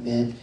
Amen.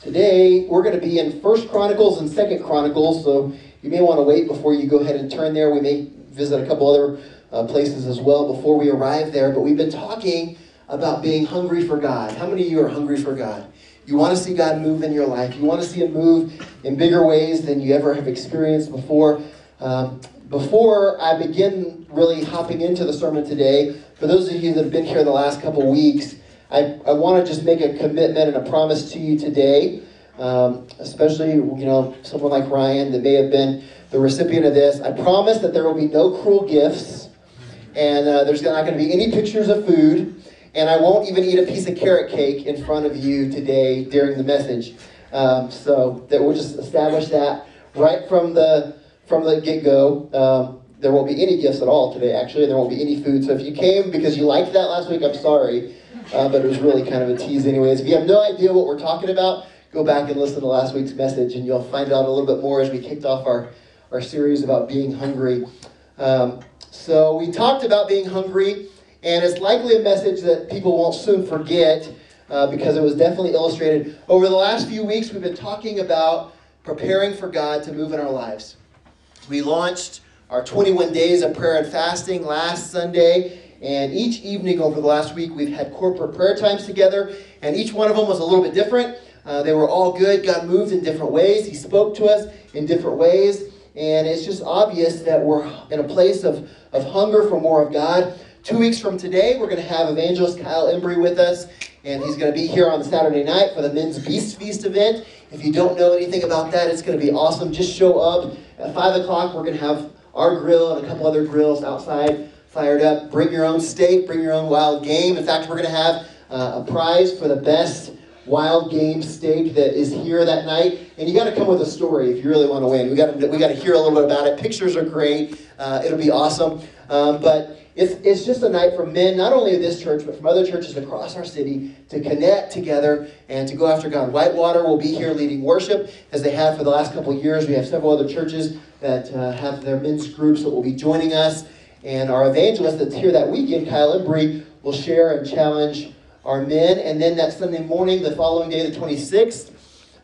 Today we're going to be in First Chronicles and Second Chronicles, so you may want to wait before you go ahead and turn there. We may visit a couple other uh, places as well before we arrive there. But we've been talking about being hungry for God. How many of you are hungry for God? You want to see God move in your life. You want to see Him move in bigger ways than you ever have experienced before. Um, before I begin really hopping into the sermon today, for those of you that have been here the last couple weeks, I, I want to just make a commitment and a promise to you today, um, especially you know someone like Ryan that may have been the recipient of this. I promise that there will be no cruel gifts, and uh, there's not going to be any pictures of food, and I won't even eat a piece of carrot cake in front of you today during the message. Um, so that we'll just establish that right from the from the get go. Um, there won't be any gifts at all today, actually. There won't be any food. So if you came because you liked that last week, I'm sorry. Uh, but it was really kind of a tease, anyways. If you have no idea what we're talking about, go back and listen to last week's message, and you'll find out a little bit more as we kicked off our, our series about being hungry. Um, so we talked about being hungry, and it's likely a message that people won't soon forget uh, because it was definitely illustrated. Over the last few weeks, we've been talking about preparing for God to move in our lives. We launched our 21 days of prayer and fasting last Sunday. And each evening over the last week, we've had corporate prayer times together. And each one of them was a little bit different. Uh, they were all good. God moved in different ways, He spoke to us in different ways. And it's just obvious that we're in a place of, of hunger for more of God. Two weeks from today, we're going to have evangelist Kyle Embry with us. And he's going to be here on Saturday night for the Men's Beast Feast event. If you don't know anything about that, it's going to be awesome. Just show up. At 5 o'clock, we're going to have our grill and a couple other grills outside fired up. Bring your own steak, bring your own wild game. In fact, we're going to have uh, a prize for the best wild game steak that is here that night. And you got to come with a story if you really want to win. We got to we got to hear a little bit about it. Pictures are great. Uh, it'll be awesome. Um, but it's, it's just a night for men, not only of this church, but from other churches across our city, to connect together and to go after God. Whitewater will be here leading worship, as they have for the last couple years. We have several other churches that uh, have their men's groups that will be joining us. And our evangelist that's here that weekend, Kyle Embry, will share and challenge our men. And then that Sunday morning, the following day, the 26th,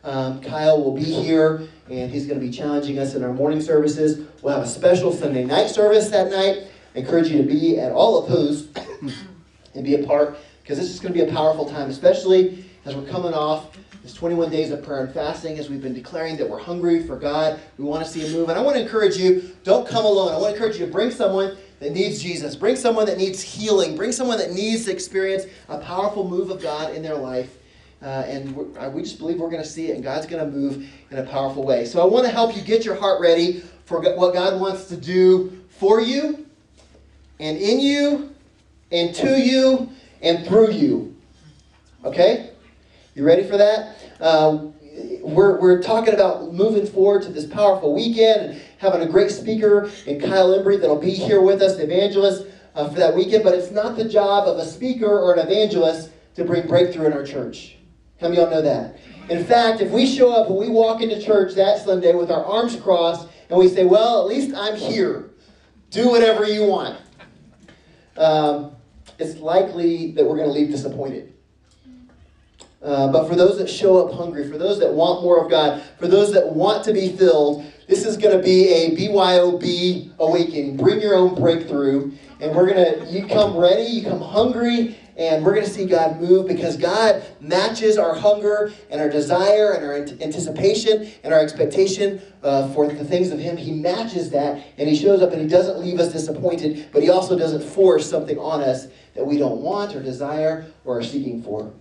um, Kyle will be here and he's going to be challenging us in our morning services. We'll have a special Sunday night service that night. Encourage you to be at all of those and be a part because this is going to be a powerful time, especially as we're coming off this 21 days of prayer and fasting, as we've been declaring that we're hungry for God. We want to see a move. And I want to encourage you don't come alone. I want to encourage you to bring someone that needs Jesus. Bring someone that needs healing. Bring someone that needs to experience a powerful move of God in their life. Uh, and we just believe we're going to see it, and God's going to move in a powerful way. So I want to help you get your heart ready for what God wants to do for you, and in you, and to you, and through you. Okay? You ready for that? Um, we're, we're talking about moving forward to this powerful weekend and having a great speaker in Kyle Embry that'll be here with us, the evangelist, uh, for that weekend. But it's not the job of a speaker or an evangelist to bring breakthrough in our church. How many of y'all know that? In fact, if we show up and we walk into church that Sunday with our arms crossed and we say, Well, at least I'm here, do whatever you want, um, it's likely that we're going to leave disappointed. Uh, but for those that show up hungry, for those that want more of God, for those that want to be filled, this is going to be a BYOB awakening. Bring your own breakthrough. And we're going to, you come ready, you come hungry, and we're going to see God move because God matches our hunger and our desire and our anticipation and our expectation uh, for the things of Him. He matches that, and He shows up and He doesn't leave us disappointed, but He also doesn't force something on us that we don't want or desire or are seeking for.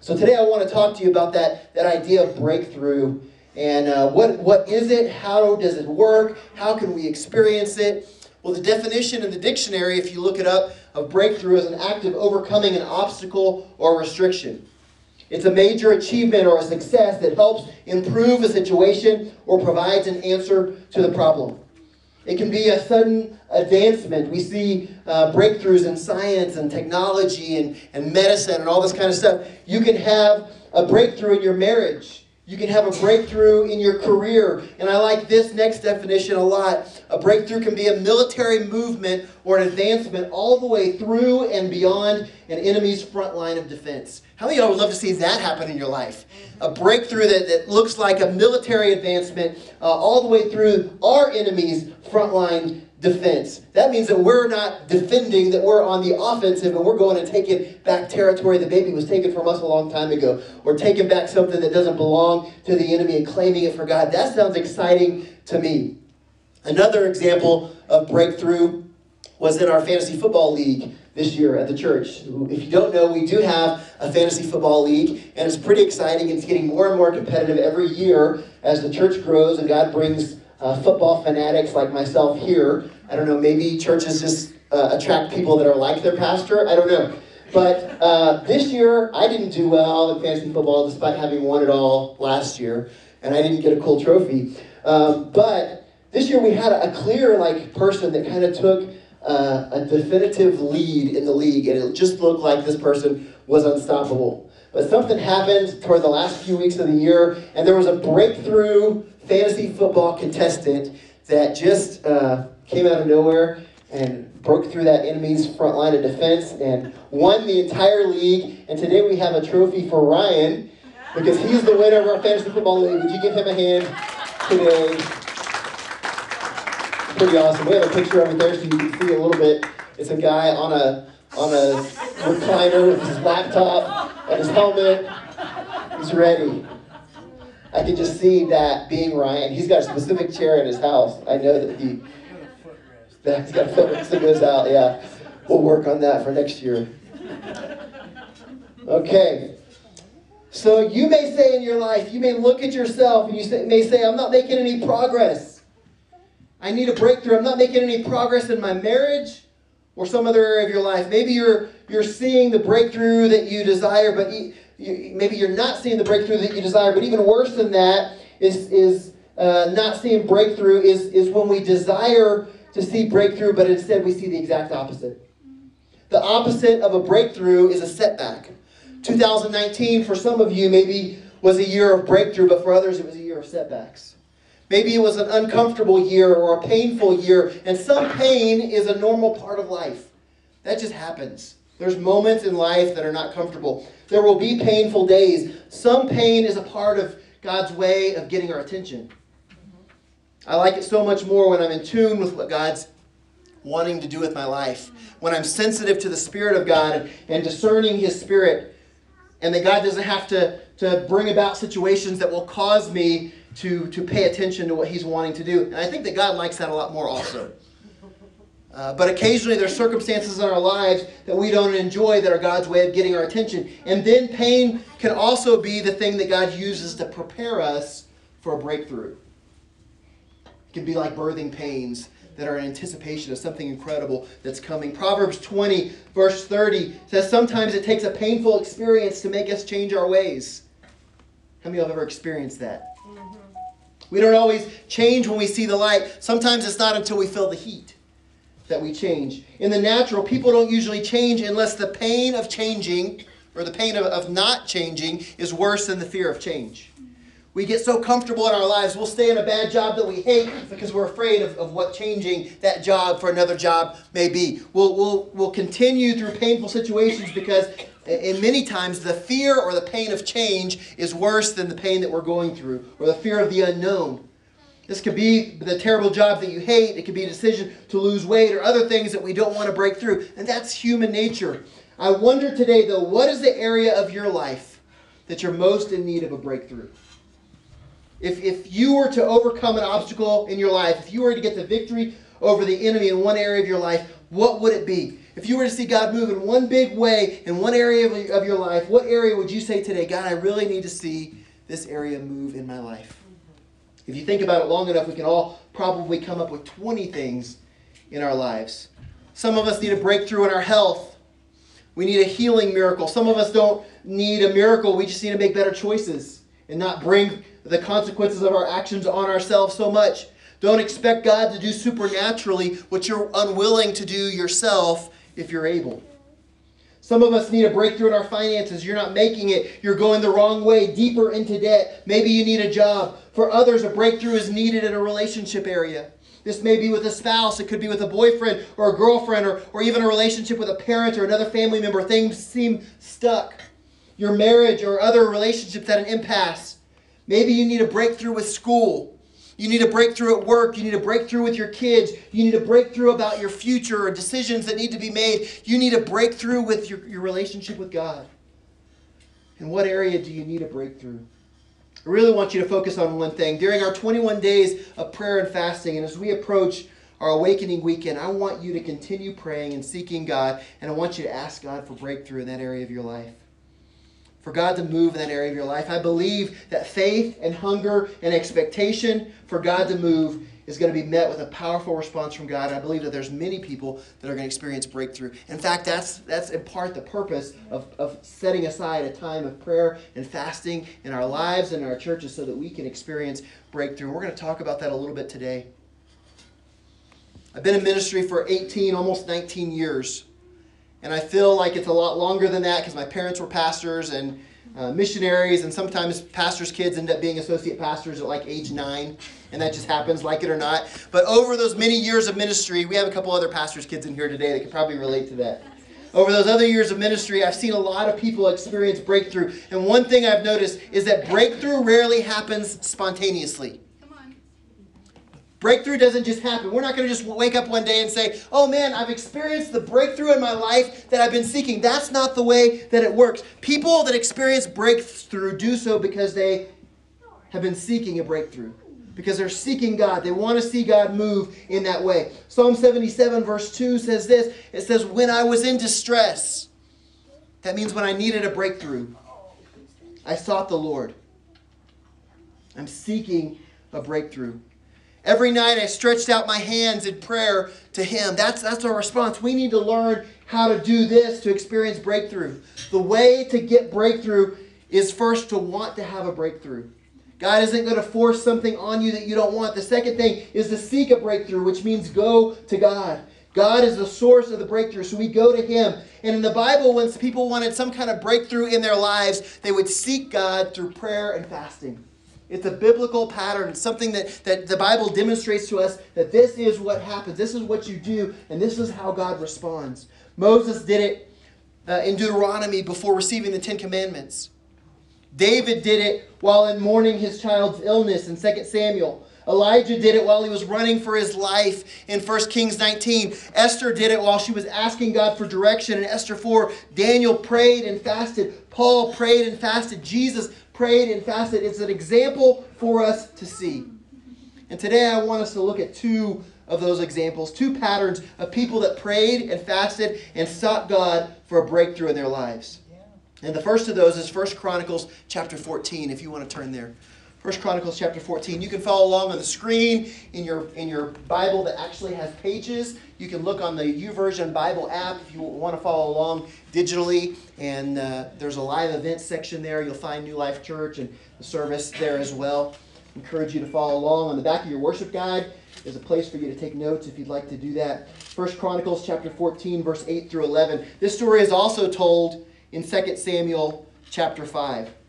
So today I want to talk to you about that, that idea of breakthrough and uh, what, what is it? How does it work? How can we experience it? Well, the definition in the dictionary, if you look it up, of breakthrough is an act of overcoming an obstacle or restriction. It's a major achievement or a success that helps improve a situation or provides an answer to the problem. It can be a sudden advancement. We see uh, breakthroughs in science and technology and, and medicine and all this kind of stuff. You can have a breakthrough in your marriage You can have a breakthrough in your career. And I like this next definition a lot. A breakthrough can be a military movement or an advancement all the way through and beyond an enemy's front line of defense. How many of y'all would love to see that happen in your life? A breakthrough that, that looks like a military advancement uh, all the way through our enemy's front line defense. That means that we're not defending, that we're on the offensive and we're going and taking back territory the baby was taken from us a long time ago. Or taking back something that doesn't belong to the enemy and claiming it for God. That sounds exciting to me. Another example of breakthrough was in our fantasy football league this year at the church. If you don't know, we do have a fantasy football league, and it's pretty exciting. It's getting more and more competitive every year as the church grows and God brings uh, football fanatics like myself here. I don't know, maybe churches just uh, attract people that are like their pastor. I don't know. But uh, this year, I didn't do well in fantasy football despite having won it all last year, and I didn't get a cool trophy. Um, but this year, we had a, clear like person that kind of took uh, a definitive lead in the league, and it just looked like this person was unstoppable. But something happened toward the last few weeks of the year, and there was a breakthrough fantasy football contestant that just uh, came out of nowhere and broke through that enemy's front line of defense and won the entire league. And today we have a trophy for Ryan because he's the winner of our fantasy football league. Would you give him a hand today? Pretty awesome. We have a picture over there so you can see a little bit. It's a guy on a on a recliner with his laptop and his helmet. He's ready. I can just see that being Ryan. He's got a specific chair in his house. I know that he that he's got a footrest that goes out. Yeah, we'll work on that for next year. Okay. So you may say in your life, you may look at yourself and you may say, I'm not making any progress. I need a breakthrough. I'm not making any progress in my marriage or some other area of your life. Maybe you're you're seeing the breakthrough that you desire, but you, maybe you're not seeing the breakthrough that you desire. But even worse than that is is uh, not seeing breakthrough is is when we desire to see breakthrough, but instead we see the exact opposite. The opposite of a breakthrough is a setback. 2019 for some of you maybe was a year of breakthrough, but for others it was a year of setbacks. Maybe it was an uncomfortable year or a painful year, and some pain is a normal part of life. That just happens. There's moments in life that are not comfortable. There will be painful days. Some pain is a part of God's way of getting our attention. I like it so much more when I'm in tune with what God's wanting to do with my life. When I'm sensitive to the Spirit of God and discerning His Spirit, and that God doesn't have to, to bring about situations that will cause me to, to pay attention to what he's wanting to do. And I think that God likes that a lot more also. Uh, but occasionally there's circumstances in our lives that we don't enjoy that are God's way of getting our attention. And then pain can also be the thing that God uses to prepare us for a breakthrough. It can be like birthing pains that are in anticipation of something incredible that's coming. Proverbs 20, verse 30 says, Sometimes it takes a painful experience to make us change our ways. How many of you have ever experienced that? We don't always change when we see the light. Sometimes it's not until we feel the heat that we change. In the natural, people don't usually change unless the pain of changing or the pain of, of not changing is worse than the fear of change. We get so comfortable in our lives, we'll stay in a bad job that we hate because we're afraid of, of what changing that job for another job may be. We'll, we'll, we'll continue through painful situations because and many times the fear or the pain of change is worse than the pain that we're going through or the fear of the unknown. This could be the terrible job that you hate. It could be a decision to lose weight or other things that we don't want to break through. And that's human nature. I wonder today, though, what is the area of your life that you're most in need of a breakthrough? If, if you were to overcome an obstacle in your life, if you were to get the victory over the enemy in one area of your life, what would it be? If you were to see God move in one big way in one area of your life, what area would you say today, God, I really need to see this area move in my life? If you think about it long enough, we can all probably come up with 20 things in our lives. Some of us need a breakthrough in our health. We need a healing miracle. Some of us don't need a miracle. We just need to make better choices and not bring the consequences of our actions on ourselves so much. Don't expect God to do supernaturally what you're unwilling to do yourself if you're able. Some of us need a breakthrough in our finances. You're not making it. You're going the wrong way, deeper into debt. Maybe you need a job. For others, a breakthrough is needed in a relationship area. This may be with a spouse, it could be with a boyfriend or a girlfriend, or, or even a relationship with a parent or another family member. Things seem stuck. Your marriage or other relationships at an impasse. Maybe you need a breakthrough with school. You need a breakthrough at work. You need a breakthrough with your kids. You need a breakthrough about your future or decisions that need to be made. You need a breakthrough with your, your relationship with God. In what area do you need a breakthrough? I really want you to focus on one thing. During our 21 days of prayer and fasting, and as we approach our awakening weekend, I want you to continue praying and seeking God, and I want you to ask God for breakthrough in that area of your life. For God to move in that area of your life. I believe that faith and hunger and expectation for God to move is going to be met with a powerful response from God. I believe that there's many people that are going to experience breakthrough. In fact, that's that's in part the purpose of, of setting aside a time of prayer and fasting in our lives and in our churches so that we can experience breakthrough. We're going to talk about that a little bit today. I've been in ministry for 18, almost 19 years. And I feel like it's a lot longer than that because my parents were pastors and uh, missionaries, and sometimes pastors' kids end up being associate pastors at like age nine, and that just happens, like it or not. But over those many years of ministry, we have a couple other pastors' kids in here today that could probably relate to that. Over those other years of ministry, I've seen a lot of people experience breakthrough. And one thing I've noticed is that breakthrough rarely happens spontaneously. Breakthrough doesn't just happen. We're not going to just wake up one day and say, oh man, I've experienced the breakthrough in my life that I've been seeking. That's not the way that it works. People that experience breakthrough do so because they have been seeking a breakthrough, because they're seeking God. They want to see God move in that way. Psalm 77, verse 2 says this it says, When I was in distress, that means when I needed a breakthrough, I sought the Lord. I'm seeking a breakthrough. Every night I stretched out my hands in prayer to Him. That's, that's our response. We need to learn how to do this to experience breakthrough. The way to get breakthrough is first to want to have a breakthrough. God isn't going to force something on you that you don't want. The second thing is to seek a breakthrough, which means go to God. God is the source of the breakthrough, so we go to Him. And in the Bible, when people wanted some kind of breakthrough in their lives, they would seek God through prayer and fasting. It's a biblical pattern. It's something that, that the Bible demonstrates to us that this is what happens. This is what you do, and this is how God responds. Moses did it uh, in Deuteronomy before receiving the Ten Commandments. David did it while in mourning his child's illness in 2 Samuel. Elijah did it while he was running for his life in 1 Kings 19. Esther did it while she was asking God for direction in Esther 4. Daniel prayed and fasted. Paul prayed and fasted. Jesus prayed and fasted. It's an example for us to see. And today I want us to look at two of those examples, two patterns of people that prayed and fasted and sought God for a breakthrough in their lives. And the first of those is 1 Chronicles chapter 14, if you want to turn there. 1 Chronicles chapter 14. You can follow along on the screen in your in your Bible that actually has pages. You can look on the YouVersion Bible app if you want to follow along digitally. And uh, there's a live events section there. You'll find New Life Church and the service there as well. Encourage you to follow along. On the back of your worship guide is a place for you to take notes if you'd like to do that. 1 Chronicles chapter 14, verse 8 through 11. This story is also told in 2 Samuel chapter 5.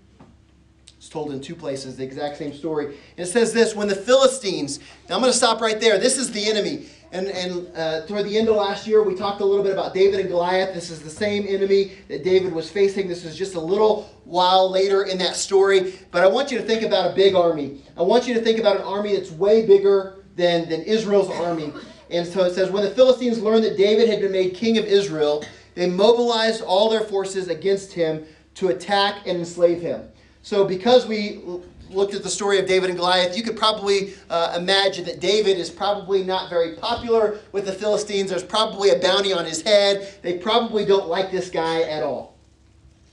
Told in two places, the exact same story. And it says this when the Philistines, now I'm going to stop right there. This is the enemy. And, and uh, toward the end of last year, we talked a little bit about David and Goliath. This is the same enemy that David was facing. This is just a little while later in that story. But I want you to think about a big army. I want you to think about an army that's way bigger than, than Israel's army. And so it says, when the Philistines learned that David had been made king of Israel, they mobilized all their forces against him to attack and enslave him. So, because we looked at the story of David and Goliath, you could probably uh, imagine that David is probably not very popular with the Philistines. There's probably a bounty on his head. They probably don't like this guy at all.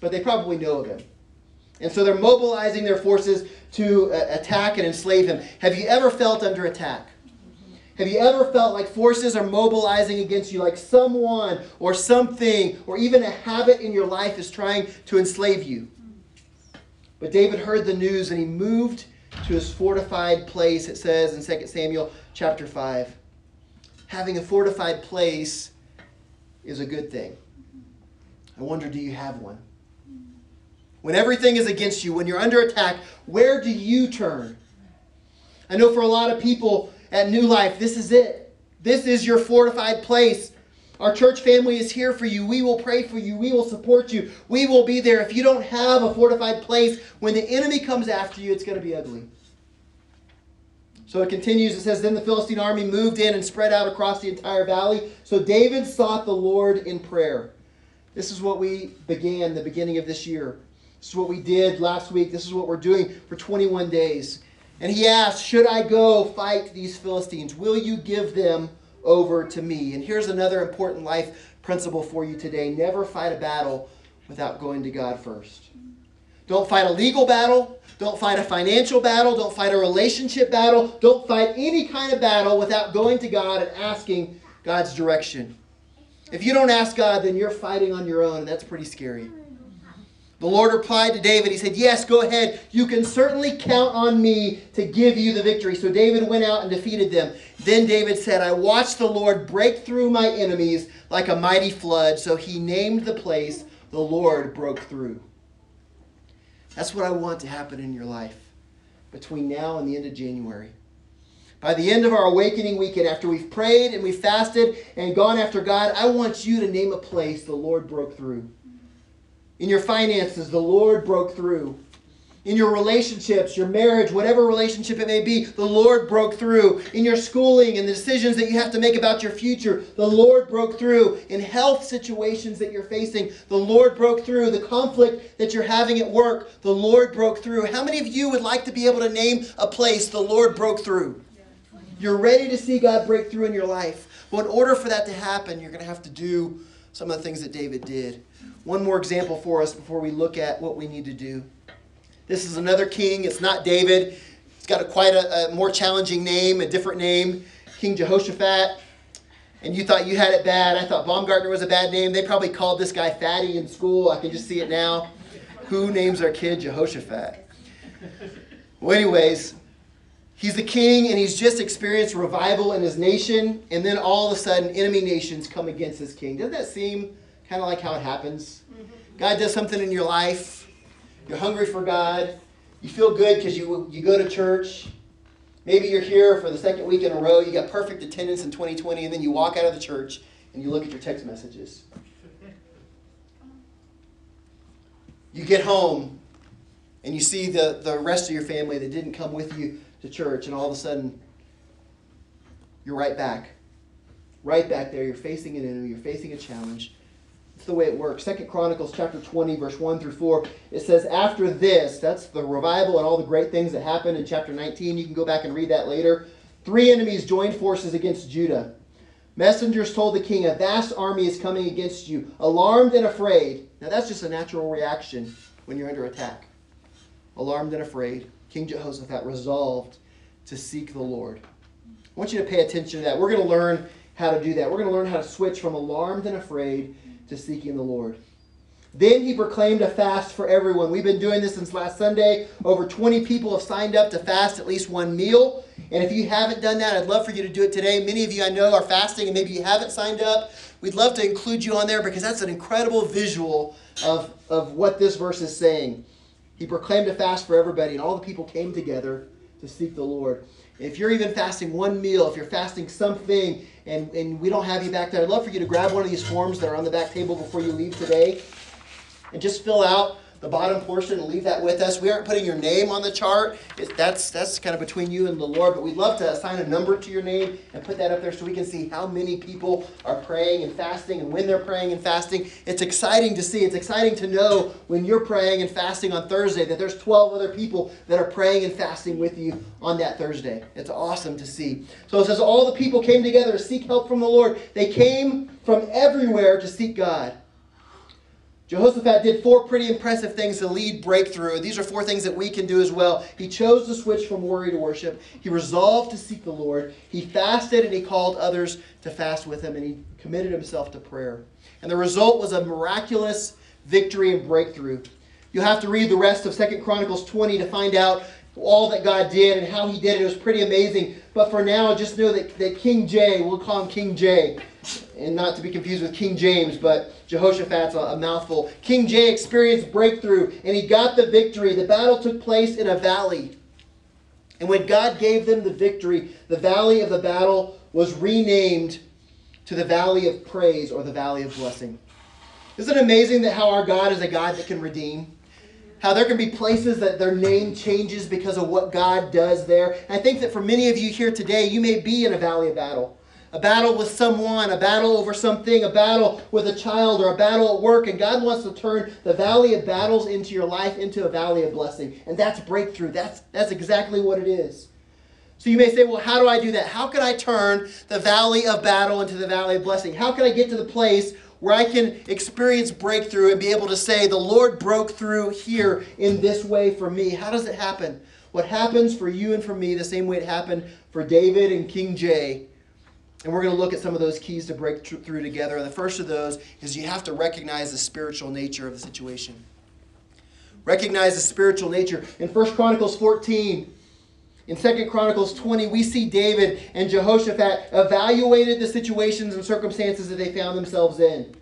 But they probably know of him. And so they're mobilizing their forces to uh, attack and enslave him. Have you ever felt under attack? Have you ever felt like forces are mobilizing against you, like someone or something or even a habit in your life is trying to enslave you? But David heard the news and he moved to his fortified place, it says in 2 Samuel chapter 5. Having a fortified place is a good thing. I wonder do you have one? When everything is against you, when you're under attack, where do you turn? I know for a lot of people at New Life, this is it. This is your fortified place. Our church family is here for you. We will pray for you. We will support you. We will be there. If you don't have a fortified place, when the enemy comes after you, it's going to be ugly. So it continues. It says, Then the Philistine army moved in and spread out across the entire valley. So David sought the Lord in prayer. This is what we began the beginning of this year. This is what we did last week. This is what we're doing for 21 days. And he asked, Should I go fight these Philistines? Will you give them over to me. And here's another important life principle for you today never fight a battle without going to God first. Don't fight a legal battle. Don't fight a financial battle. Don't fight a relationship battle. Don't fight any kind of battle without going to God and asking God's direction. If you don't ask God, then you're fighting on your own, and that's pretty scary. The Lord replied to David, He said, Yes, go ahead. You can certainly count on me to give you the victory. So David went out and defeated them. Then David said, I watched the Lord break through my enemies like a mighty flood. So he named the place, The Lord Broke Through. That's what I want to happen in your life between now and the end of January. By the end of our awakening weekend, after we've prayed and we've fasted and gone after God, I want you to name a place the Lord broke through. In your finances, the Lord broke through. In your relationships, your marriage, whatever relationship it may be, the Lord broke through. In your schooling and the decisions that you have to make about your future, the Lord broke through. In health situations that you're facing, the Lord broke through. The conflict that you're having at work, the Lord broke through. How many of you would like to be able to name a place the Lord broke through? You're ready to see God break through in your life. But in order for that to happen, you're going to have to do some of the things that David did. One more example for us before we look at what we need to do. This is another king. It's not David. It's got a quite a, a more challenging name, a different name, King Jehoshaphat. And you thought you had it bad. I thought Baumgartner was a bad name. They probably called this guy Fatty in school. I can just see it now. Who names our kid Jehoshaphat? Well, anyways, he's the king and he's just experienced revival in his nation. And then all of a sudden, enemy nations come against his king. Doesn't that seem Kind of like how it happens. Mm-hmm. God does something in your life. You're hungry for God. You feel good because you, you go to church. Maybe you're here for the second week in a row. You got perfect attendance in 2020, and then you walk out of the church and you look at your text messages. You get home and you see the, the rest of your family that didn't come with you to church, and all of a sudden, you're right back. Right back there. You're facing an enemy, you're facing a challenge. The way it works. Second Chronicles chapter 20, verse 1 through 4. It says, After this, that's the revival and all the great things that happened in chapter 19. You can go back and read that later. Three enemies joined forces against Judah. Messengers told the king, A vast army is coming against you, alarmed and afraid. Now, that's just a natural reaction when you're under attack. Alarmed and afraid, King Jehoshaphat resolved to seek the Lord. I want you to pay attention to that. We're going to learn how to do that. We're going to learn how to switch from alarmed and afraid to seeking the Lord. Then he proclaimed a fast for everyone. We've been doing this since last Sunday. Over 20 people have signed up to fast at least one meal. And if you haven't done that, I'd love for you to do it today. Many of you I know are fasting and maybe you haven't signed up. We'd love to include you on there because that's an incredible visual of, of what this verse is saying. He proclaimed a fast for everybody, and all the people came together to seek the Lord. If you're even fasting one meal, if you're fasting something, and, and we don't have you back there, I'd love for you to grab one of these forms that are on the back table before you leave today and just fill out the bottom portion and leave that with us. We aren't putting your name on the chart. It, that's, that's kind of between you and the Lord, but we'd love to assign a number to your name and put that up there so we can see how many people are praying and fasting and when they're praying and fasting. It's exciting to see. It's exciting to know when you're praying and fasting on Thursday that there's 12 other people that are praying and fasting with you on that Thursday. It's awesome to see. So it says, All the people came together to seek help from the Lord. They came from everywhere to seek God. Jehoshaphat did four pretty impressive things to lead breakthrough. These are four things that we can do as well. He chose to switch from worry to worship. He resolved to seek the Lord. He fasted and he called others to fast with him and he committed himself to prayer. And the result was a miraculous victory and breakthrough. You'll have to read the rest of Second Chronicles 20 to find out all that God did and how he did it. It was pretty amazing. But for now, just know that, that King Jay, we'll call him King Jay, and not to be confused with King James, but Jehoshaphat's a, mouthful. King J experienced breakthrough and he got the victory. The battle took place in a valley. And when God gave them the victory, the valley of the battle was renamed to the valley of praise or the valley of blessing. Isn't it amazing that how our God is a God that can redeem? How there can be places that their name changes because of what God does there. And I think that for many of you here today, you may be in a valley of battle a battle with someone, a battle over something, a battle with a child, or a battle at work. And God wants to turn the valley of battles into your life into a valley of blessing. And that's breakthrough. That's, that's exactly what it is. So you may say, well, how do I do that? How can I turn the valley of battle into the valley of blessing? How can I get to the place where I can experience breakthrough and be able to say, the Lord broke through here in this way for me? How does it happen? What happens for you and for me, the same way it happened for David and King Jay, and we're going to look at some of those keys to break through together. And the first of those is you have to recognize the spiritual nature of the situation. Recognize the spiritual nature. In 1 Chronicles 14, in 2 Chronicles 20, we see David and Jehoshaphat evaluated the situations and circumstances that they found themselves in.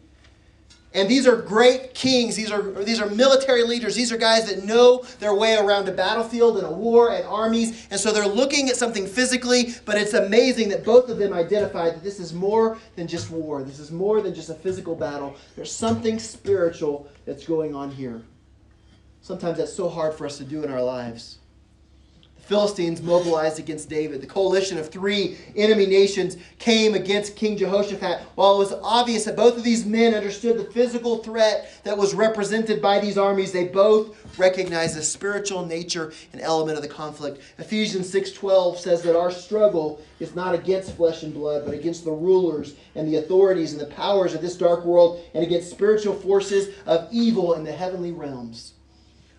And these are great kings. These are, these are military leaders. These are guys that know their way around a battlefield and a war and armies. And so they're looking at something physically, but it's amazing that both of them identified that this is more than just war. This is more than just a physical battle. There's something spiritual that's going on here. Sometimes that's so hard for us to do in our lives. Philistines mobilized against David. The coalition of three enemy nations came against King Jehoshaphat. While it was obvious that both of these men understood the physical threat that was represented by these armies, they both recognized the spiritual nature and element of the conflict. Ephesians 6:12 says that our struggle is not against flesh and blood, but against the rulers and the authorities and the powers of this dark world and against spiritual forces of evil in the heavenly realms.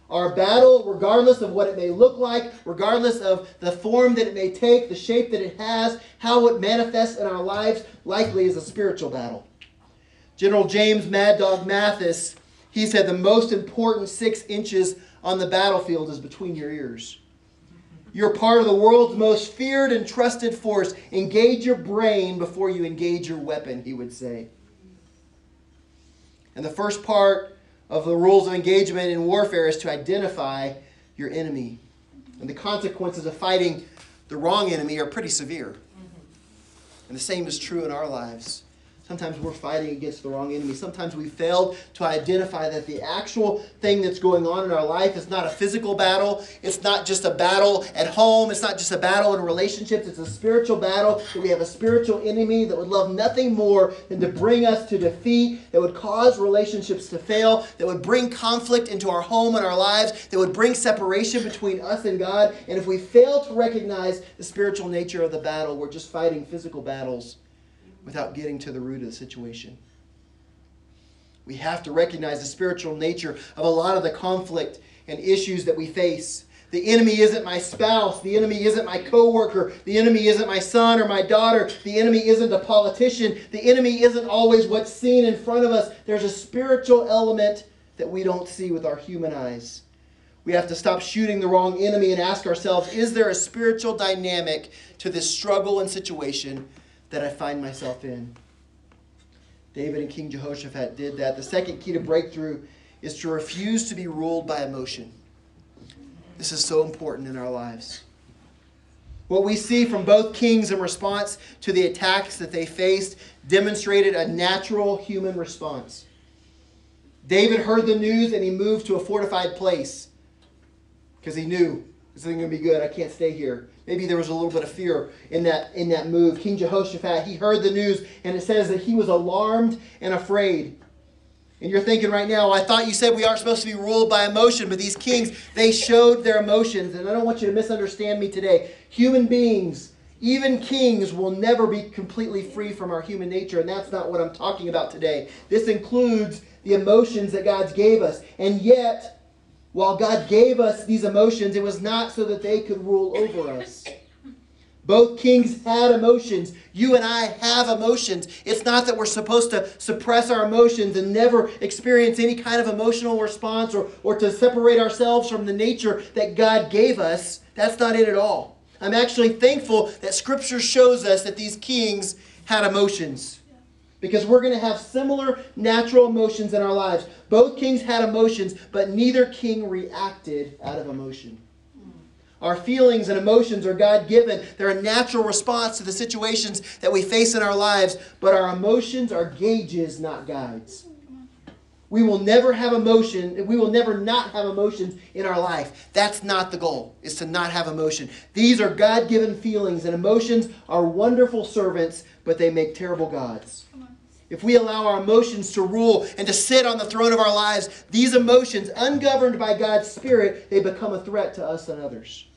Our battle, regardless of what it may look like, regardless of the form that it may take, the shape that it has, how it manifests in our lives, likely is a spiritual battle. General James Mad Dog Mattis, he said the most important six inches on the battlefield is between your ears. You're part of the world's most feared and trusted force. Engage your brain before you engage your weapon, he would say. And the first part of the rules of engagement in warfare is to identify your enemy. And the consequences of fighting the wrong enemy are pretty severe. Mm-hmm. And the same is true in our lives. Sometimes we're fighting against the wrong enemy. Sometimes we failed to identify that the actual thing that's going on in our life is not a physical battle. It's not just a battle at home. It's not just a battle in relationships. It's a spiritual battle we have a spiritual enemy that would love nothing more than to bring us to defeat, that would cause relationships to fail, that would bring conflict into our home and our lives, that would bring separation between us and God. And if we fail to recognize the spiritual nature of the battle, we're just fighting physical battles without getting to the root of the situation. We have to recognize the spiritual nature of a lot of the conflict and issues that we face. The enemy isn't my spouse. The enemy isn't my coworker. The enemy isn't my son or my daughter. The enemy isn't a politician. The enemy isn't always what's seen in front of us. There's a spiritual element that we don't see with our human eyes. We have to stop shooting the wrong enemy and ask ourselves is there a spiritual dynamic to this struggle and situation that I find myself in. David and King Jehoshaphat did that. The second key to breakthrough is to refuse to be ruled by emotion. This is so important in our lives. What we see from both kings in response to the attacks that they faced demonstrated a natural human response. David heard the news and he moved to a fortified place because he knew this isn't going to be good. I can't stay here. Maybe there was a little bit of fear in that, in that move. King Jehoshaphat, he heard the news, and it says that he was alarmed and afraid. And you're thinking right now, I thought you said we aren't supposed to be ruled by emotion, but these kings, they showed their emotions. And I don't want you to misunderstand me today. Human beings, even kings, will never be completely free from our human nature, and that's not what I'm talking about today. This includes the emotions that God's gave us. And yet, while God gave us these emotions, it was not so that they could rule over us. Both kings had emotions. You and I have emotions. It's not that we're supposed to suppress our emotions and never experience any kind of emotional response or, or to separate ourselves from the nature that God gave us. That's not it at all. I'm actually thankful that Scripture shows us that these kings had emotions. Because we're going to have similar natural emotions in our lives. Both kings had emotions, but neither king reacted out of emotion. Our feelings and emotions are God given. They're a natural response to the situations that we face in our lives, but our emotions are gauges, not guides. We will never have emotion. We will never not have emotions in our life. That's not the goal, is to not have emotion. These are God given feelings, and emotions are wonderful servants, but they make terrible gods. If we allow our emotions to rule and to sit on the throne of our lives, these emotions, ungoverned by God's Spirit, they become a threat to us and others.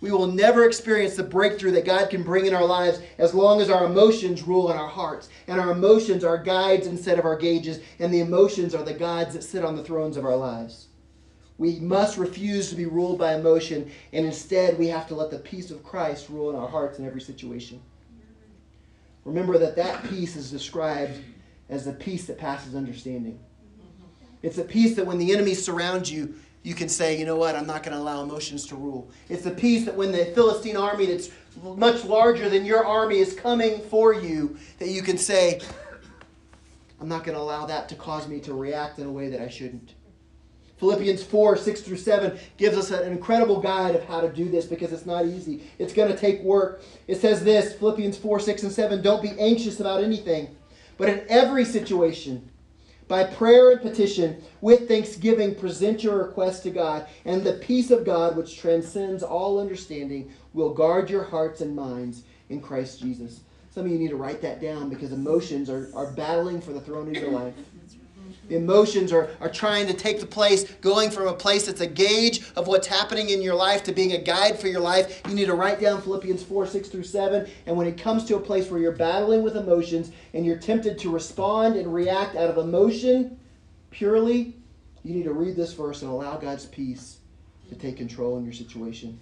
We will never experience the breakthrough that God can bring in our lives as long as our emotions rule in our hearts. And our emotions are guides instead of our gauges, and the emotions are the gods that sit on the thrones of our lives. We must refuse to be ruled by emotion, and instead we have to let the peace of Christ rule in our hearts in every situation. Remember that that peace is described as the peace that passes understanding. It's a peace that when the enemy surrounds you, you can say, you know what, I'm not going to allow emotions to rule. It's the peace that when the Philistine army that's much larger than your army is coming for you, that you can say, I'm not going to allow that to cause me to react in a way that I shouldn't. Philippians 4, 6 through 7 gives us an incredible guide of how to do this because it's not easy. It's going to take work. It says this Philippians 4, 6, and 7 Don't be anxious about anything, but in every situation, by prayer and petition, with thanksgiving, present your request to God, and the peace of God, which transcends all understanding, will guard your hearts and minds in Christ Jesus. Some of you need to write that down because emotions are, are battling for the throne of your life. Emotions are, are trying to take the place, going from a place that's a gauge of what's happening in your life to being a guide for your life. You need to write down Philippians 4 6 through 7. And when it comes to a place where you're battling with emotions and you're tempted to respond and react out of emotion purely, you need to read this verse and allow God's peace to take control in your situation.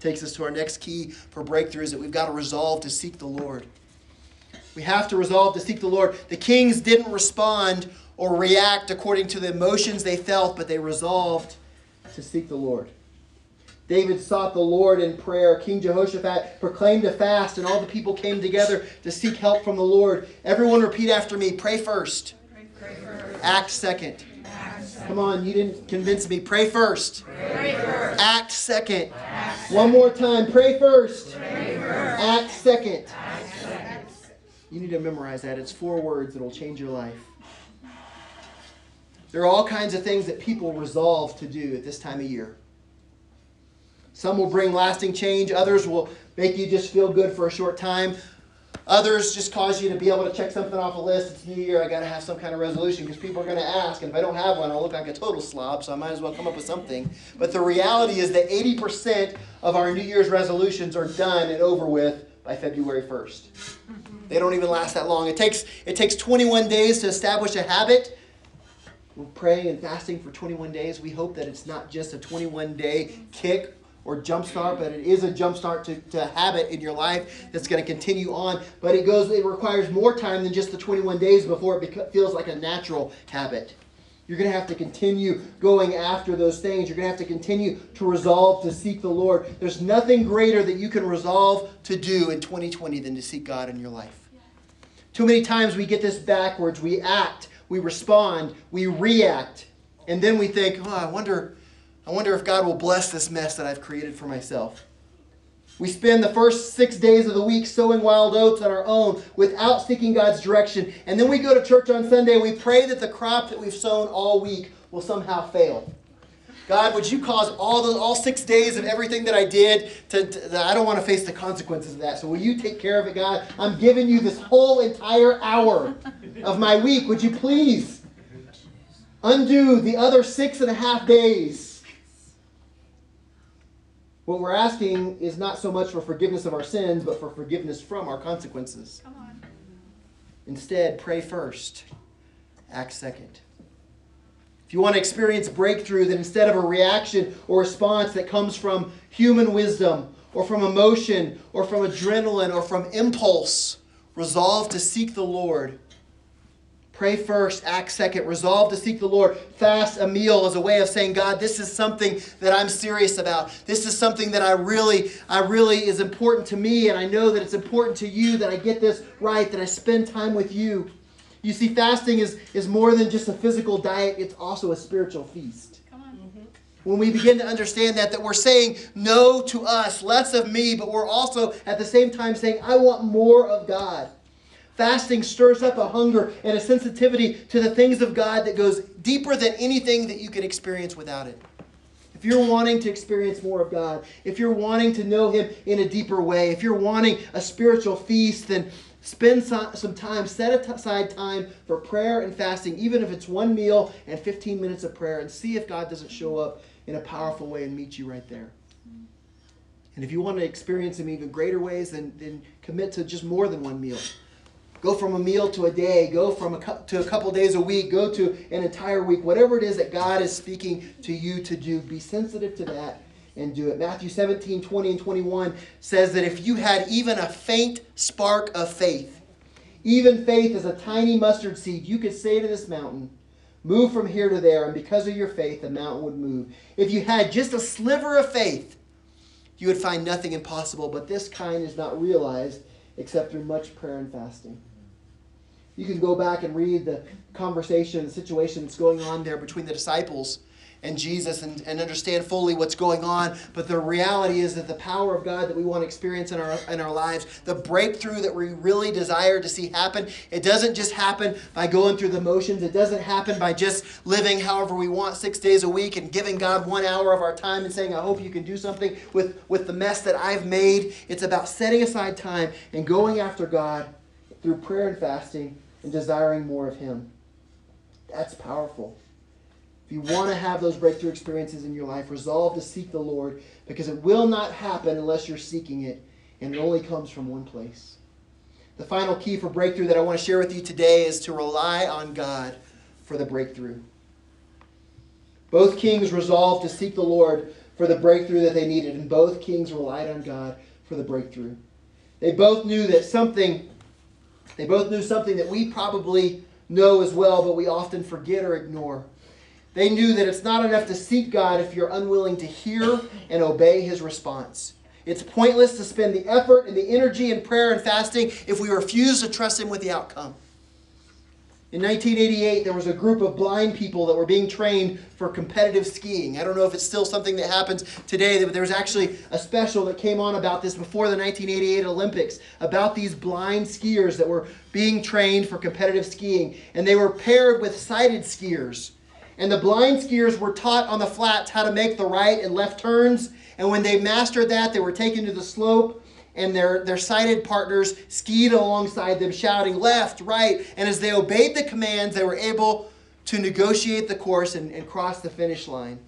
Takes us to our next key for breakthroughs that we've got to resolve to seek the Lord. We have to resolve to seek the Lord. The kings didn't respond or react according to the emotions they felt, but they resolved to seek the Lord. David sought the Lord in prayer. King Jehoshaphat proclaimed a fast, and all the people came together to seek help from the Lord. Everyone repeat after me pray first, pray first. Act, second. Come on, you didn't convince me. Pray first, pray first. Act, second. act second. One more time. Pray first, pray first. Act, second. act second. You need to memorize that. It's four words will change your life. There are all kinds of things that people resolve to do at this time of year. Some will bring lasting change, others will make you just feel good for a short time. Others just cause you to be able to check something off a list. It's New Year, I got to have some kind of resolution because people are going to ask. And if I don't have one, I'll look like a total slob, so I might as well come up with something. But the reality is that 80% of our New Year's resolutions are done and over with by February 1st. They don't even last that long. It takes, it takes 21 days to establish a habit. We're praying and fasting for 21 days. We hope that it's not just a 21 day kick or jumpstart, but it is a jumpstart to, to habit in your life that's going to continue on. But it goes, it requires more time than just the 21 days before it beca- feels like a natural habit. You're going to have to continue going after those things. You're going to have to continue to resolve to seek the Lord. There's nothing greater that you can resolve to do in 2020 than to seek God in your life. Too many times we get this backwards. We act we respond, we react, and then we think, oh, I wonder, I wonder if God will bless this mess that I've created for myself. We spend the first six days of the week sowing wild oats on our own without seeking God's direction. And then we go to church on Sunday and we pray that the crop that we've sown all week will somehow fail. God, would you cause all the all six days of everything that I did to, to, I don't want to face the consequences of that. So will you take care of it, God? I'm giving you this whole entire hour of my week. Would you please undo the other six and a half days? What we're asking is not so much for forgiveness of our sins, but for forgiveness from our consequences. Come on. Instead, pray first, act second. If you want to experience breakthrough, then instead of a reaction or response that comes from human wisdom or from emotion or from adrenaline or from impulse, resolve to seek the Lord. Pray first, act second. Resolve to seek the Lord. Fast a meal as a way of saying, God, this is something that I'm serious about. This is something that I really, I really is important to me, and I know that it's important to you that I get this right, that I spend time with you. You see, fasting is, is more than just a physical diet, it's also a spiritual feast. Mm-hmm. When we begin to understand that, that we're saying no to us, less of me, but we're also at the same time saying, I want more of God. Fasting stirs up a hunger and a sensitivity to the things of God that goes deeper than anything that you can experience without it. If you're wanting to experience more of God, if you're wanting to know Him in a deeper way, if you're wanting a spiritual feast, then spend some time, set aside time for prayer and fasting, even if it's one meal and 15 minutes of prayer, and see if God doesn't show up in a powerful way and meet you right there. And if you want to experience Him even greater ways, then, then commit to just more than one meal. Go from a meal to a day. Go from a to a couple days a week. Go to an entire week. Whatever it is that God is speaking to you to do, be sensitive to that and do it. Matthew 17, 20, and 21 says that if you had even a faint spark of faith, even faith as a tiny mustard seed, you could say to this mountain, Move from here to there, and because of your faith, the mountain would move. If you had just a sliver of faith, you would find nothing impossible, but this kind is not realized except through much prayer and fasting. You can go back and read the conversation, the situation that's going on there between the disciples and Jesus and, and understand fully what's going on. But the reality is that the power of God that we want to experience in our, in our lives, the breakthrough that we really desire to see happen, it doesn't just happen by going through the motions. It doesn't happen by just living however we want six days a week and giving God one hour of our time and saying, I hope you can do something with, with the mess that I've made. It's about setting aside time and going after God through prayer and fasting and desiring more of Him. That's powerful. You want to have those breakthrough experiences in your life, resolve to seek the Lord because it will not happen unless you're seeking it, and it only comes from one place. The final key for breakthrough that I want to share with you today is to rely on God for the breakthrough. Both kings resolved to seek the Lord for the breakthrough that they needed, and both kings relied on God for the breakthrough. They both knew that something, they both knew something that we probably know as well, but we often forget or ignore. They knew that it's not enough to seek God if you're unwilling to hear and obey his response. It's pointless to spend the effort and the energy in prayer and fasting if we refuse to trust him with the outcome. In 1988, there was a group of blind people that were being trained for competitive skiing. I don't know if it's still something that happens today, but there was actually a special that came on about this before the 1988 Olympics about these blind skiers that were being trained for competitive skiing. And they were paired with sighted skiers and the blind skiers were taught on the flats how to make the right and left turns. And when they mastered that, they were taken to the slope, and their, their sighted partners skied alongside them, shouting left, right. And as they obeyed the commands, they were able to negotiate the course and, and cross the finish line,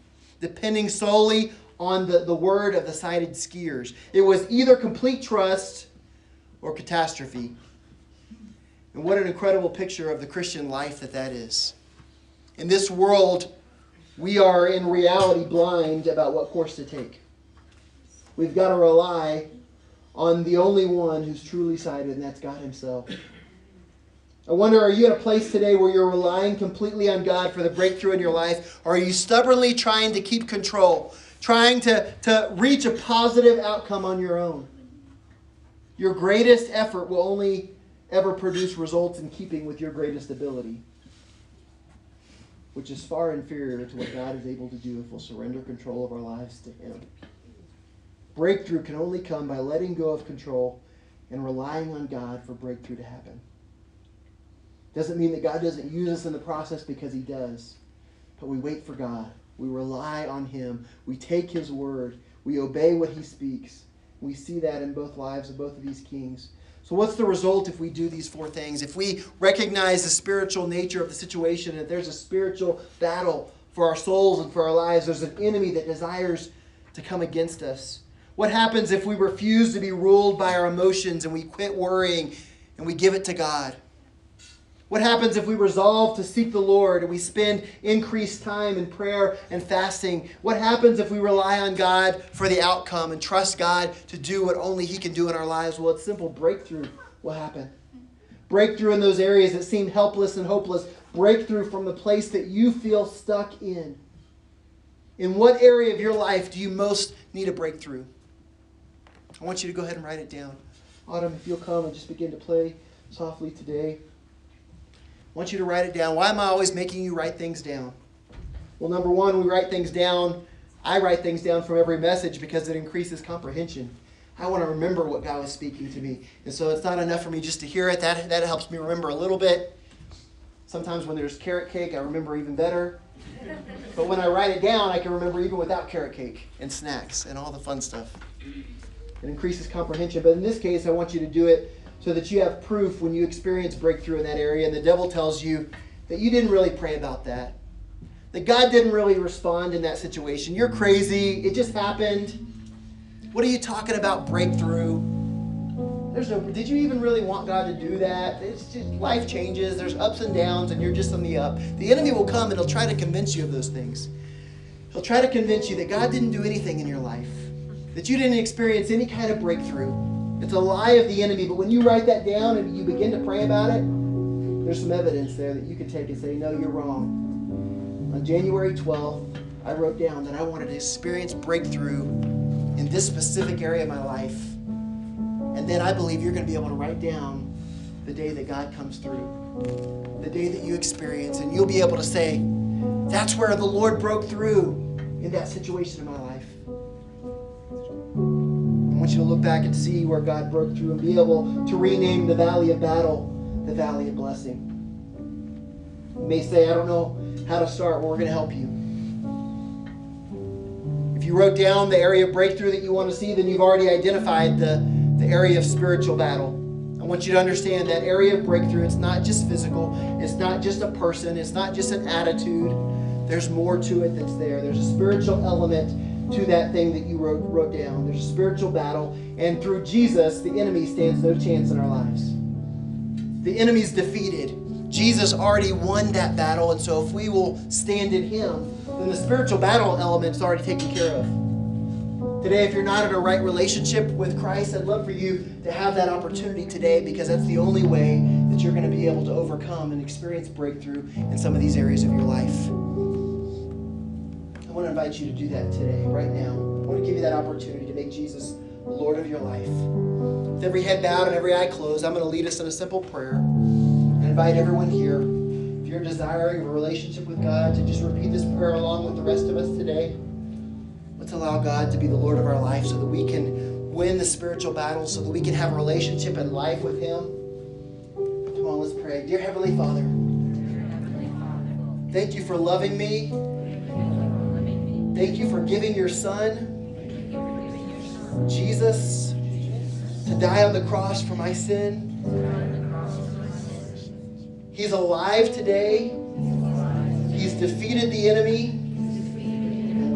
depending solely on the, the word of the sighted skiers. It was either complete trust or catastrophe. And what an incredible picture of the Christian life that that is. In this world, we are in reality blind about what course to take. We've got to rely on the only one who's truly sighted, and that's God Himself. I wonder, are you at a place today where you're relying completely on God for the breakthrough in your life? Or are you stubbornly trying to keep control, trying to, to reach a positive outcome on your own? Your greatest effort will only ever produce results in keeping with your greatest ability which is far inferior to what God is able to do if we'll surrender control of our lives to Him. Breakthrough can only come by letting go of control and relying on God for breakthrough to happen. Doesn't mean that God doesn't use us in the process because He does, but we wait for God. We rely on Him. We take His word. We obey what He speaks. We see that in both lives of both of these kings. So, what's the result if we do these four things? If we recognize the spiritual nature of the situation, that there's a spiritual battle for our souls and for our lives, there's an enemy that desires to come against us. What happens if we refuse to be ruled by our emotions and we quit worrying and we give it to God? What happens if we resolve to seek the Lord and we spend increased time in prayer and fasting? What happens if we rely on God for the outcome and trust God to do what only He can do in our lives? Well, it's simple breakthrough will happen. Breakthrough in those areas that seem helpless and hopeless. Breakthrough from the place that you feel stuck in. In what area of your life do you most need a breakthrough? I want you to go ahead and write it down. Autumn, if you'll come and just begin to play softly today. Want you to write it down. Why am I always making you write things down? Well, number one, we write things down. I write things down from every message because it increases comprehension. I want to remember what God was speaking to me. And so it's not enough for me just to hear it. That, that helps me remember a little bit. Sometimes when there's carrot cake, I remember even better. But when I write it down, I can remember even without carrot cake and snacks and all the fun stuff. It increases comprehension. But in this case, I want you to do it so that you have proof when you experience breakthrough in that area and the devil tells you that you didn't really pray about that. That God didn't really respond in that situation. You're crazy. It just happened. What are you talking about breakthrough? There's no did you even really want God to do that? It's just life changes, there's ups and downs, and you're just on the up. The enemy will come and he'll try to convince you of those things. He'll try to convince you that God didn't do anything in your life, that you didn't experience any kind of breakthrough. It's a lie of the enemy, but when you write that down and you begin to pray about it, there's some evidence there that you can take and say, No, you're wrong. On January 12th, I wrote down that I wanted to experience breakthrough in this specific area of my life. And then I believe you're going to be able to write down the day that God comes through, the day that you experience, and you'll be able to say, That's where the Lord broke through in that situation in my life. Want you to look back and see where God broke through and be able to rename the valley of battle the valley of blessing. You may say, I don't know how to start. Well, we're going to help you. If you wrote down the area of breakthrough that you want to see, then you've already identified the, the area of spiritual battle. I want you to understand that area of breakthrough, it's not just physical, it's not just a person, it's not just an attitude. There's more to it that's there. There's a spiritual element to that thing that you wrote, wrote down. There's a spiritual battle, and through Jesus, the enemy stands no chance in our lives. The enemy's defeated. Jesus already won that battle, and so if we will stand in Him, then the spiritual battle element's already taken care of. Today, if you're not in a right relationship with Christ, I'd love for you to have that opportunity today because that's the only way that you're going to be able to overcome and experience breakthrough in some of these areas of your life. Want to invite you to do that today, right now. I want to give you that opportunity to make Jesus Lord of your life. With every head bowed and every eye closed, I'm going to lead us in a simple prayer and invite everyone here, if you're desiring a relationship with God, to just repeat this prayer along with the rest of us today. Let's allow God to be the Lord of our life so that we can win the spiritual battle, so that we can have a relationship and life with Him. Come on, let's pray. Dear Heavenly Father, thank you for loving me. Thank you for giving your Son, Jesus, to die on the cross for my sin. He's alive today. He's defeated the enemy.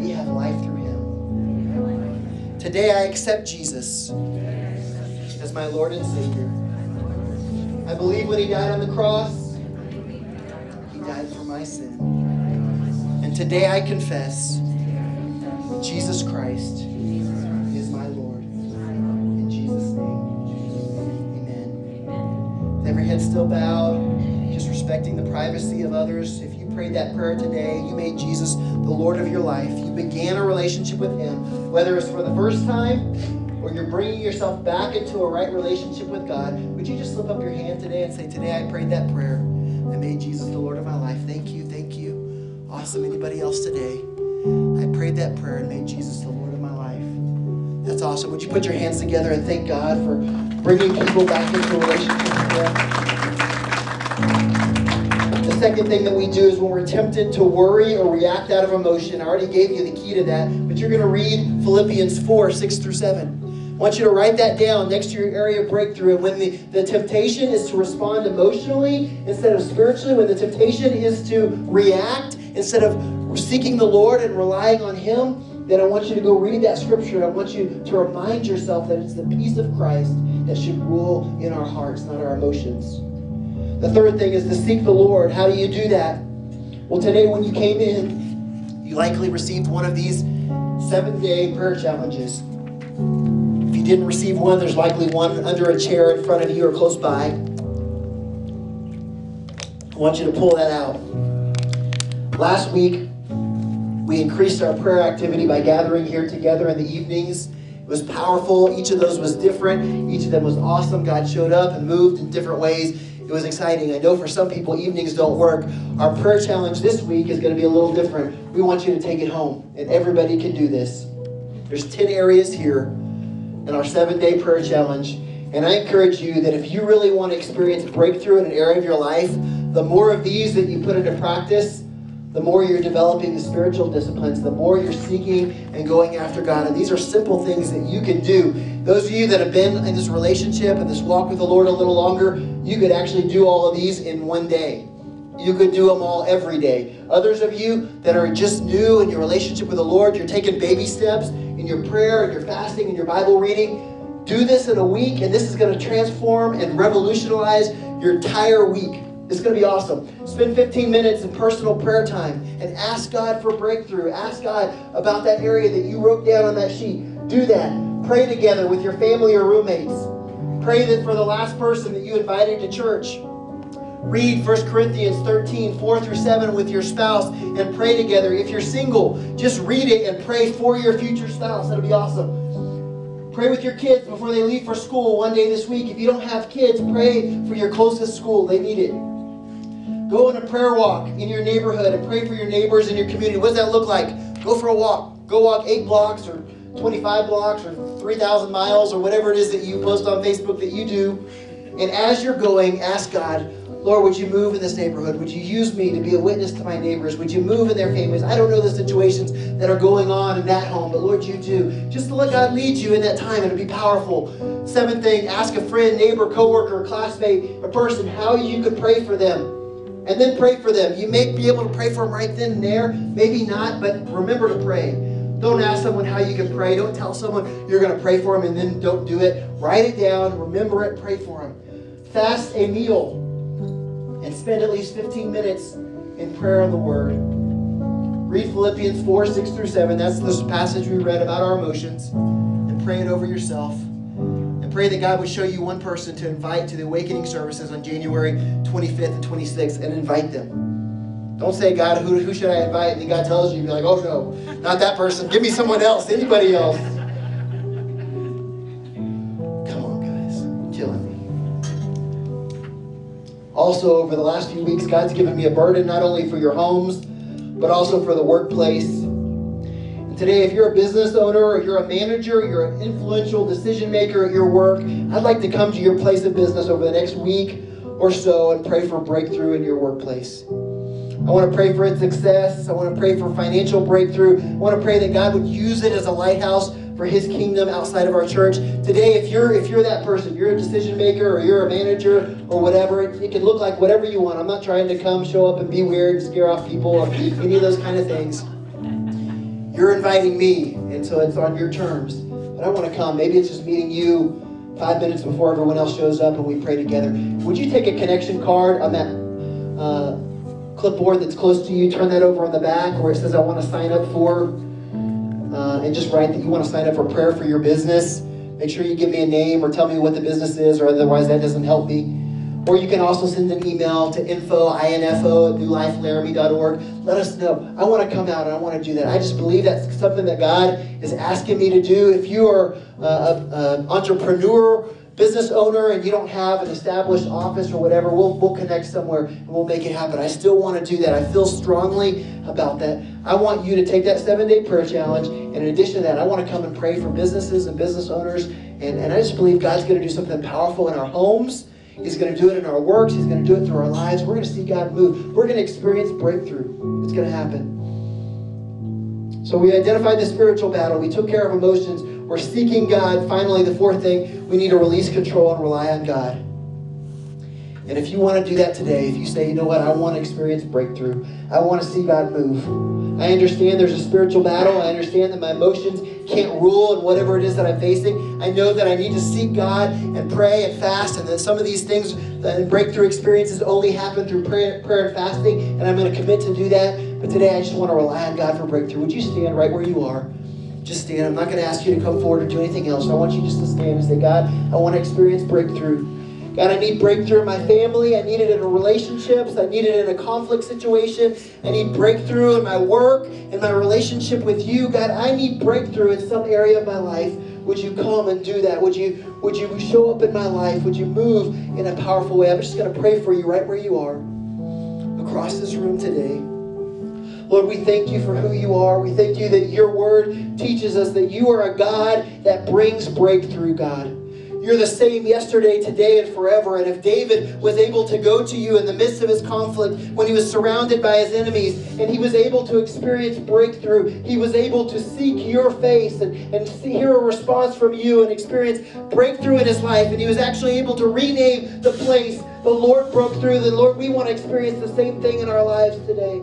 We have life through him. Today I accept Jesus as my Lord and Savior. I believe when he died on the cross, he died for my sin. And today I confess Jesus Christ is my Lord. In Jesus' name, amen. With every head still bowed, just respecting the privacy of others. If you prayed that prayer today, you made Jesus the Lord of your life. You began a relationship with Him, whether it's for the first time or you're bringing yourself back into a right relationship with God. Would you just slip up your hand today and say, Today I prayed that prayer. I made Jesus the Lord of my life. Thank you, thank you. Awesome. Anybody else today? Prayed that prayer and made Jesus the Lord of my life. That's awesome. Would you put your hands together and thank God for bringing people back into a relationship with Him? The second thing that we do is when we're tempted to worry or react out of emotion, I already gave you the key to that, but you're going to read Philippians 4 6 through 7. I want you to write that down next to your area of breakthrough. And when the, the temptation is to respond emotionally instead of spiritually, when the temptation is to react instead of seeking the Lord and relying on Him, then I want you to go read that scripture. I want you to remind yourself that it's the peace of Christ that should rule in our hearts, not our emotions. The third thing is to seek the Lord. How do you do that? Well, today when you came in, you likely received one of these seven day prayer challenges. If you didn't receive one, there's likely one under a chair in front of you or close by. I want you to pull that out. Last week, we increased our prayer activity by gathering here together in the evenings. It was powerful. Each of those was different. Each of them was awesome. God showed up and moved in different ways It was exciting. I know for some people, evenings don't work. Our prayer challenge this week is going to be a little different. We want you to take it home, and everybody can do this. There's 10 areas here in our seven day prayer challenge. And I encourage you that if you really want to experience breakthrough in an area of your life, the more of these that you put into practice, the more you're developing the spiritual disciplines, the more you're seeking and going after God. And these are simple things that you can do. Those of you that have been in this relationship and this walk with the Lord a little longer, you could actually do all of these in one day. You could do them all every day. Others of you that are just new in your relationship with the Lord, you're taking baby steps in your prayer and your fasting and your Bible reading. Do this in a week, and this is going to transform and revolutionize your entire week. It's going to be awesome. Spend 15 minutes in personal prayer time and ask God for breakthrough. Ask God about that area that you wrote down on that sheet. Do that. Pray together with your family or roommates. Pray that for the last person that you invited to church. Read 1 Corinthians 13, 4 through 7 with your spouse and pray together. If you're single, just read it and pray for your future spouse. That'll be awesome. Pray with your kids before they leave for school one day this week. If you don't have kids, pray for your closest school. They need it. Go on a prayer walk in your neighborhood and pray for your neighbors in your community. What does that look like? Go for a walk. Go walk eight blocks or 25 blocks or 3,000 miles or whatever it is that you post on Facebook that you do. And as you're going, ask God, Lord, would you move in this neighborhood? Would you use me to be a witness to my neighbors? Would you move in their families? I don't know the situations that are going on in that home, but Lord, you do. Just to let God lead you in that time, it'll be powerful. Seventh thing, ask a friend, neighbor, coworker, classmate, a person how you could pray for them and then pray for them. You may be able to pray for them right then and there, maybe not, but remember to pray. Don't ask someone how you can pray. Don't tell someone you're going to pray for them and then don't do it. Write it down, remember it, pray for them. Fast a meal and spend at least 15 minutes in prayer on the Word. Read Philippians 4 6 through 7. That's this passage we read about our emotions. And pray it over yourself pray that God would show you one person to invite to the awakening services on January 25th and 26th and invite them. Don't say, God, who, who should I invite? And then God tells you, you're like, oh no, not that person. Give me someone else, anybody else. Come on, guys. killing me. Also, over the last few weeks, God's given me a burden not only for your homes, but also for the workplace Today, if you're a business owner, or you're a manager, you're an influential decision maker at your work, I'd like to come to your place of business over the next week or so and pray for breakthrough in your workplace. I want to pray for its success. I want to pray for financial breakthrough. I want to pray that God would use it as a lighthouse for his kingdom outside of our church. Today, if you're if you're that person, you're a decision maker or you're a manager or whatever, it, it, can look like whatever you want. I'm not trying to come, show up and be weird and scare off people or any of those kind of things. You're inviting me, and so it's on your terms. But I want to come. Maybe it's just meeting you five minutes before everyone else shows up and we pray together. Would you take a connection card on that uh, clipboard that's close to you? Turn that over on the back where it says, I want to sign up for, uh, and just write that you want to sign up for prayer for your business. Make sure you give me a name or tell me what the business is, or otherwise that doesn't help me. Or you can also send an email to info, info at newlifelaramie.org. Let us know. I want to come out and I want to do that. I just believe that's something that God is asking me to do. If you are uh, an entrepreneur, business owner, and you don't have an established office or whatever, we'll, we'll connect somewhere and we'll make it happen. I still want to do that. I feel strongly about that. I want you to take that seven day prayer challenge. And in addition to that, I want to come and pray for businesses and business owners. And, and I just believe God's going to do something powerful in our homes He's going to do it in our works. He's going to do it through our lives. We're going to see God move. We're going to experience breakthrough. It's going to happen. So we identified the spiritual battle. We took care of emotions. We're seeking God. Finally, the fourth thing, we need to release control and rely on God. And if you want to do that today, if you say, you know what, I want to experience breakthrough, I want to see God move. I understand there's a spiritual battle. I understand that my emotions can't rule in whatever it is that I'm facing. I know that I need to seek God and pray and fast, and that some of these things and breakthrough experiences only happen through prayer, prayer and fasting, and I'm going to commit to do that. But today I just want to rely on God for breakthrough. Would you stand right where you are? Just stand. I'm not going to ask you to come forward or do anything else. I want you just to stand and say, God, I want to experience breakthrough. God, I need breakthrough in my family. I need it in relationships. I need it in a conflict situation. I need breakthrough in my work, in my relationship with you. God, I need breakthrough in some area of my life would you come and do that? Would you would you show up in my life? Would you move in a powerful way? I'm just going to pray for you right where you are across this room today. Lord, we thank you for who you are. We thank you that your word teaches us that you are a God that brings breakthrough, God. You're the same yesterday, today, and forever. And if David was able to go to you in the midst of his conflict, when he was surrounded by his enemies, and he was able to experience breakthrough, he was able to seek your face and, and see, hear a response from you and experience breakthrough in his life. And he was actually able to rename the place the Lord broke through. Then, Lord, we want to experience the same thing in our lives today.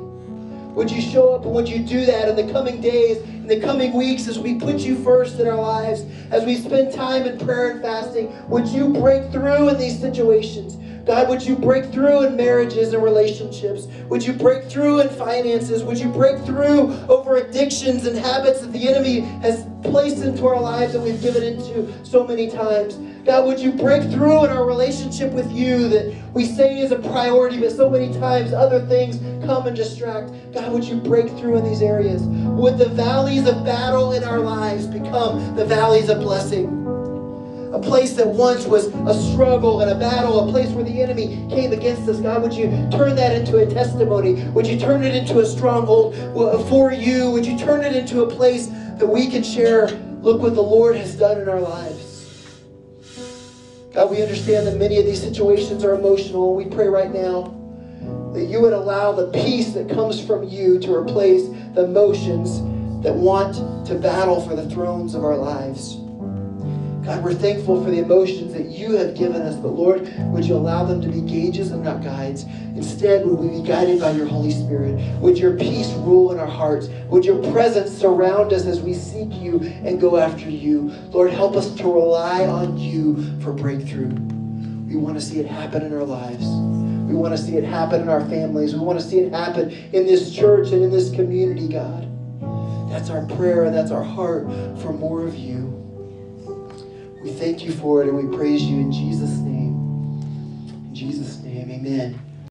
Would you show up and would you do that in the coming days, in the coming weeks, as we put you first in our lives, as we spend time in prayer and fasting? Would you break through in these situations? God, would you break through in marriages and relationships? Would you break through in finances? Would you break through over addictions and habits that the enemy has placed into our lives that we've given into so many times? God, would you break through in our relationship with you that we say is a priority, but so many times other things come and distract? God, would you break through in these areas? Would the valleys of battle in our lives become the valleys of blessing? a place that once was a struggle and a battle, a place where the enemy came against us. God, would you turn that into a testimony? Would you turn it into a stronghold for you? Would you turn it into a place that we can share, look what the Lord has done in our lives? God, we understand that many of these situations are emotional. We pray right now that you would allow the peace that comes from you to replace the emotions that want to battle for the thrones of our lives. God, we're thankful for the emotions that you have given us, but Lord, would you allow them to be gauges and not guides? Instead, would we be guided by your Holy Spirit? Would your peace rule in our hearts? Would your presence surround us as we seek you and go after you? Lord, help us to rely on you for breakthrough. We want to see it happen in our lives. We want to see it happen in our families. We want to see it happen in this church and in this community, God. That's our prayer and that's our heart for more of you. We thank you for it and we praise you in Jesus' name. In Jesus' name, amen.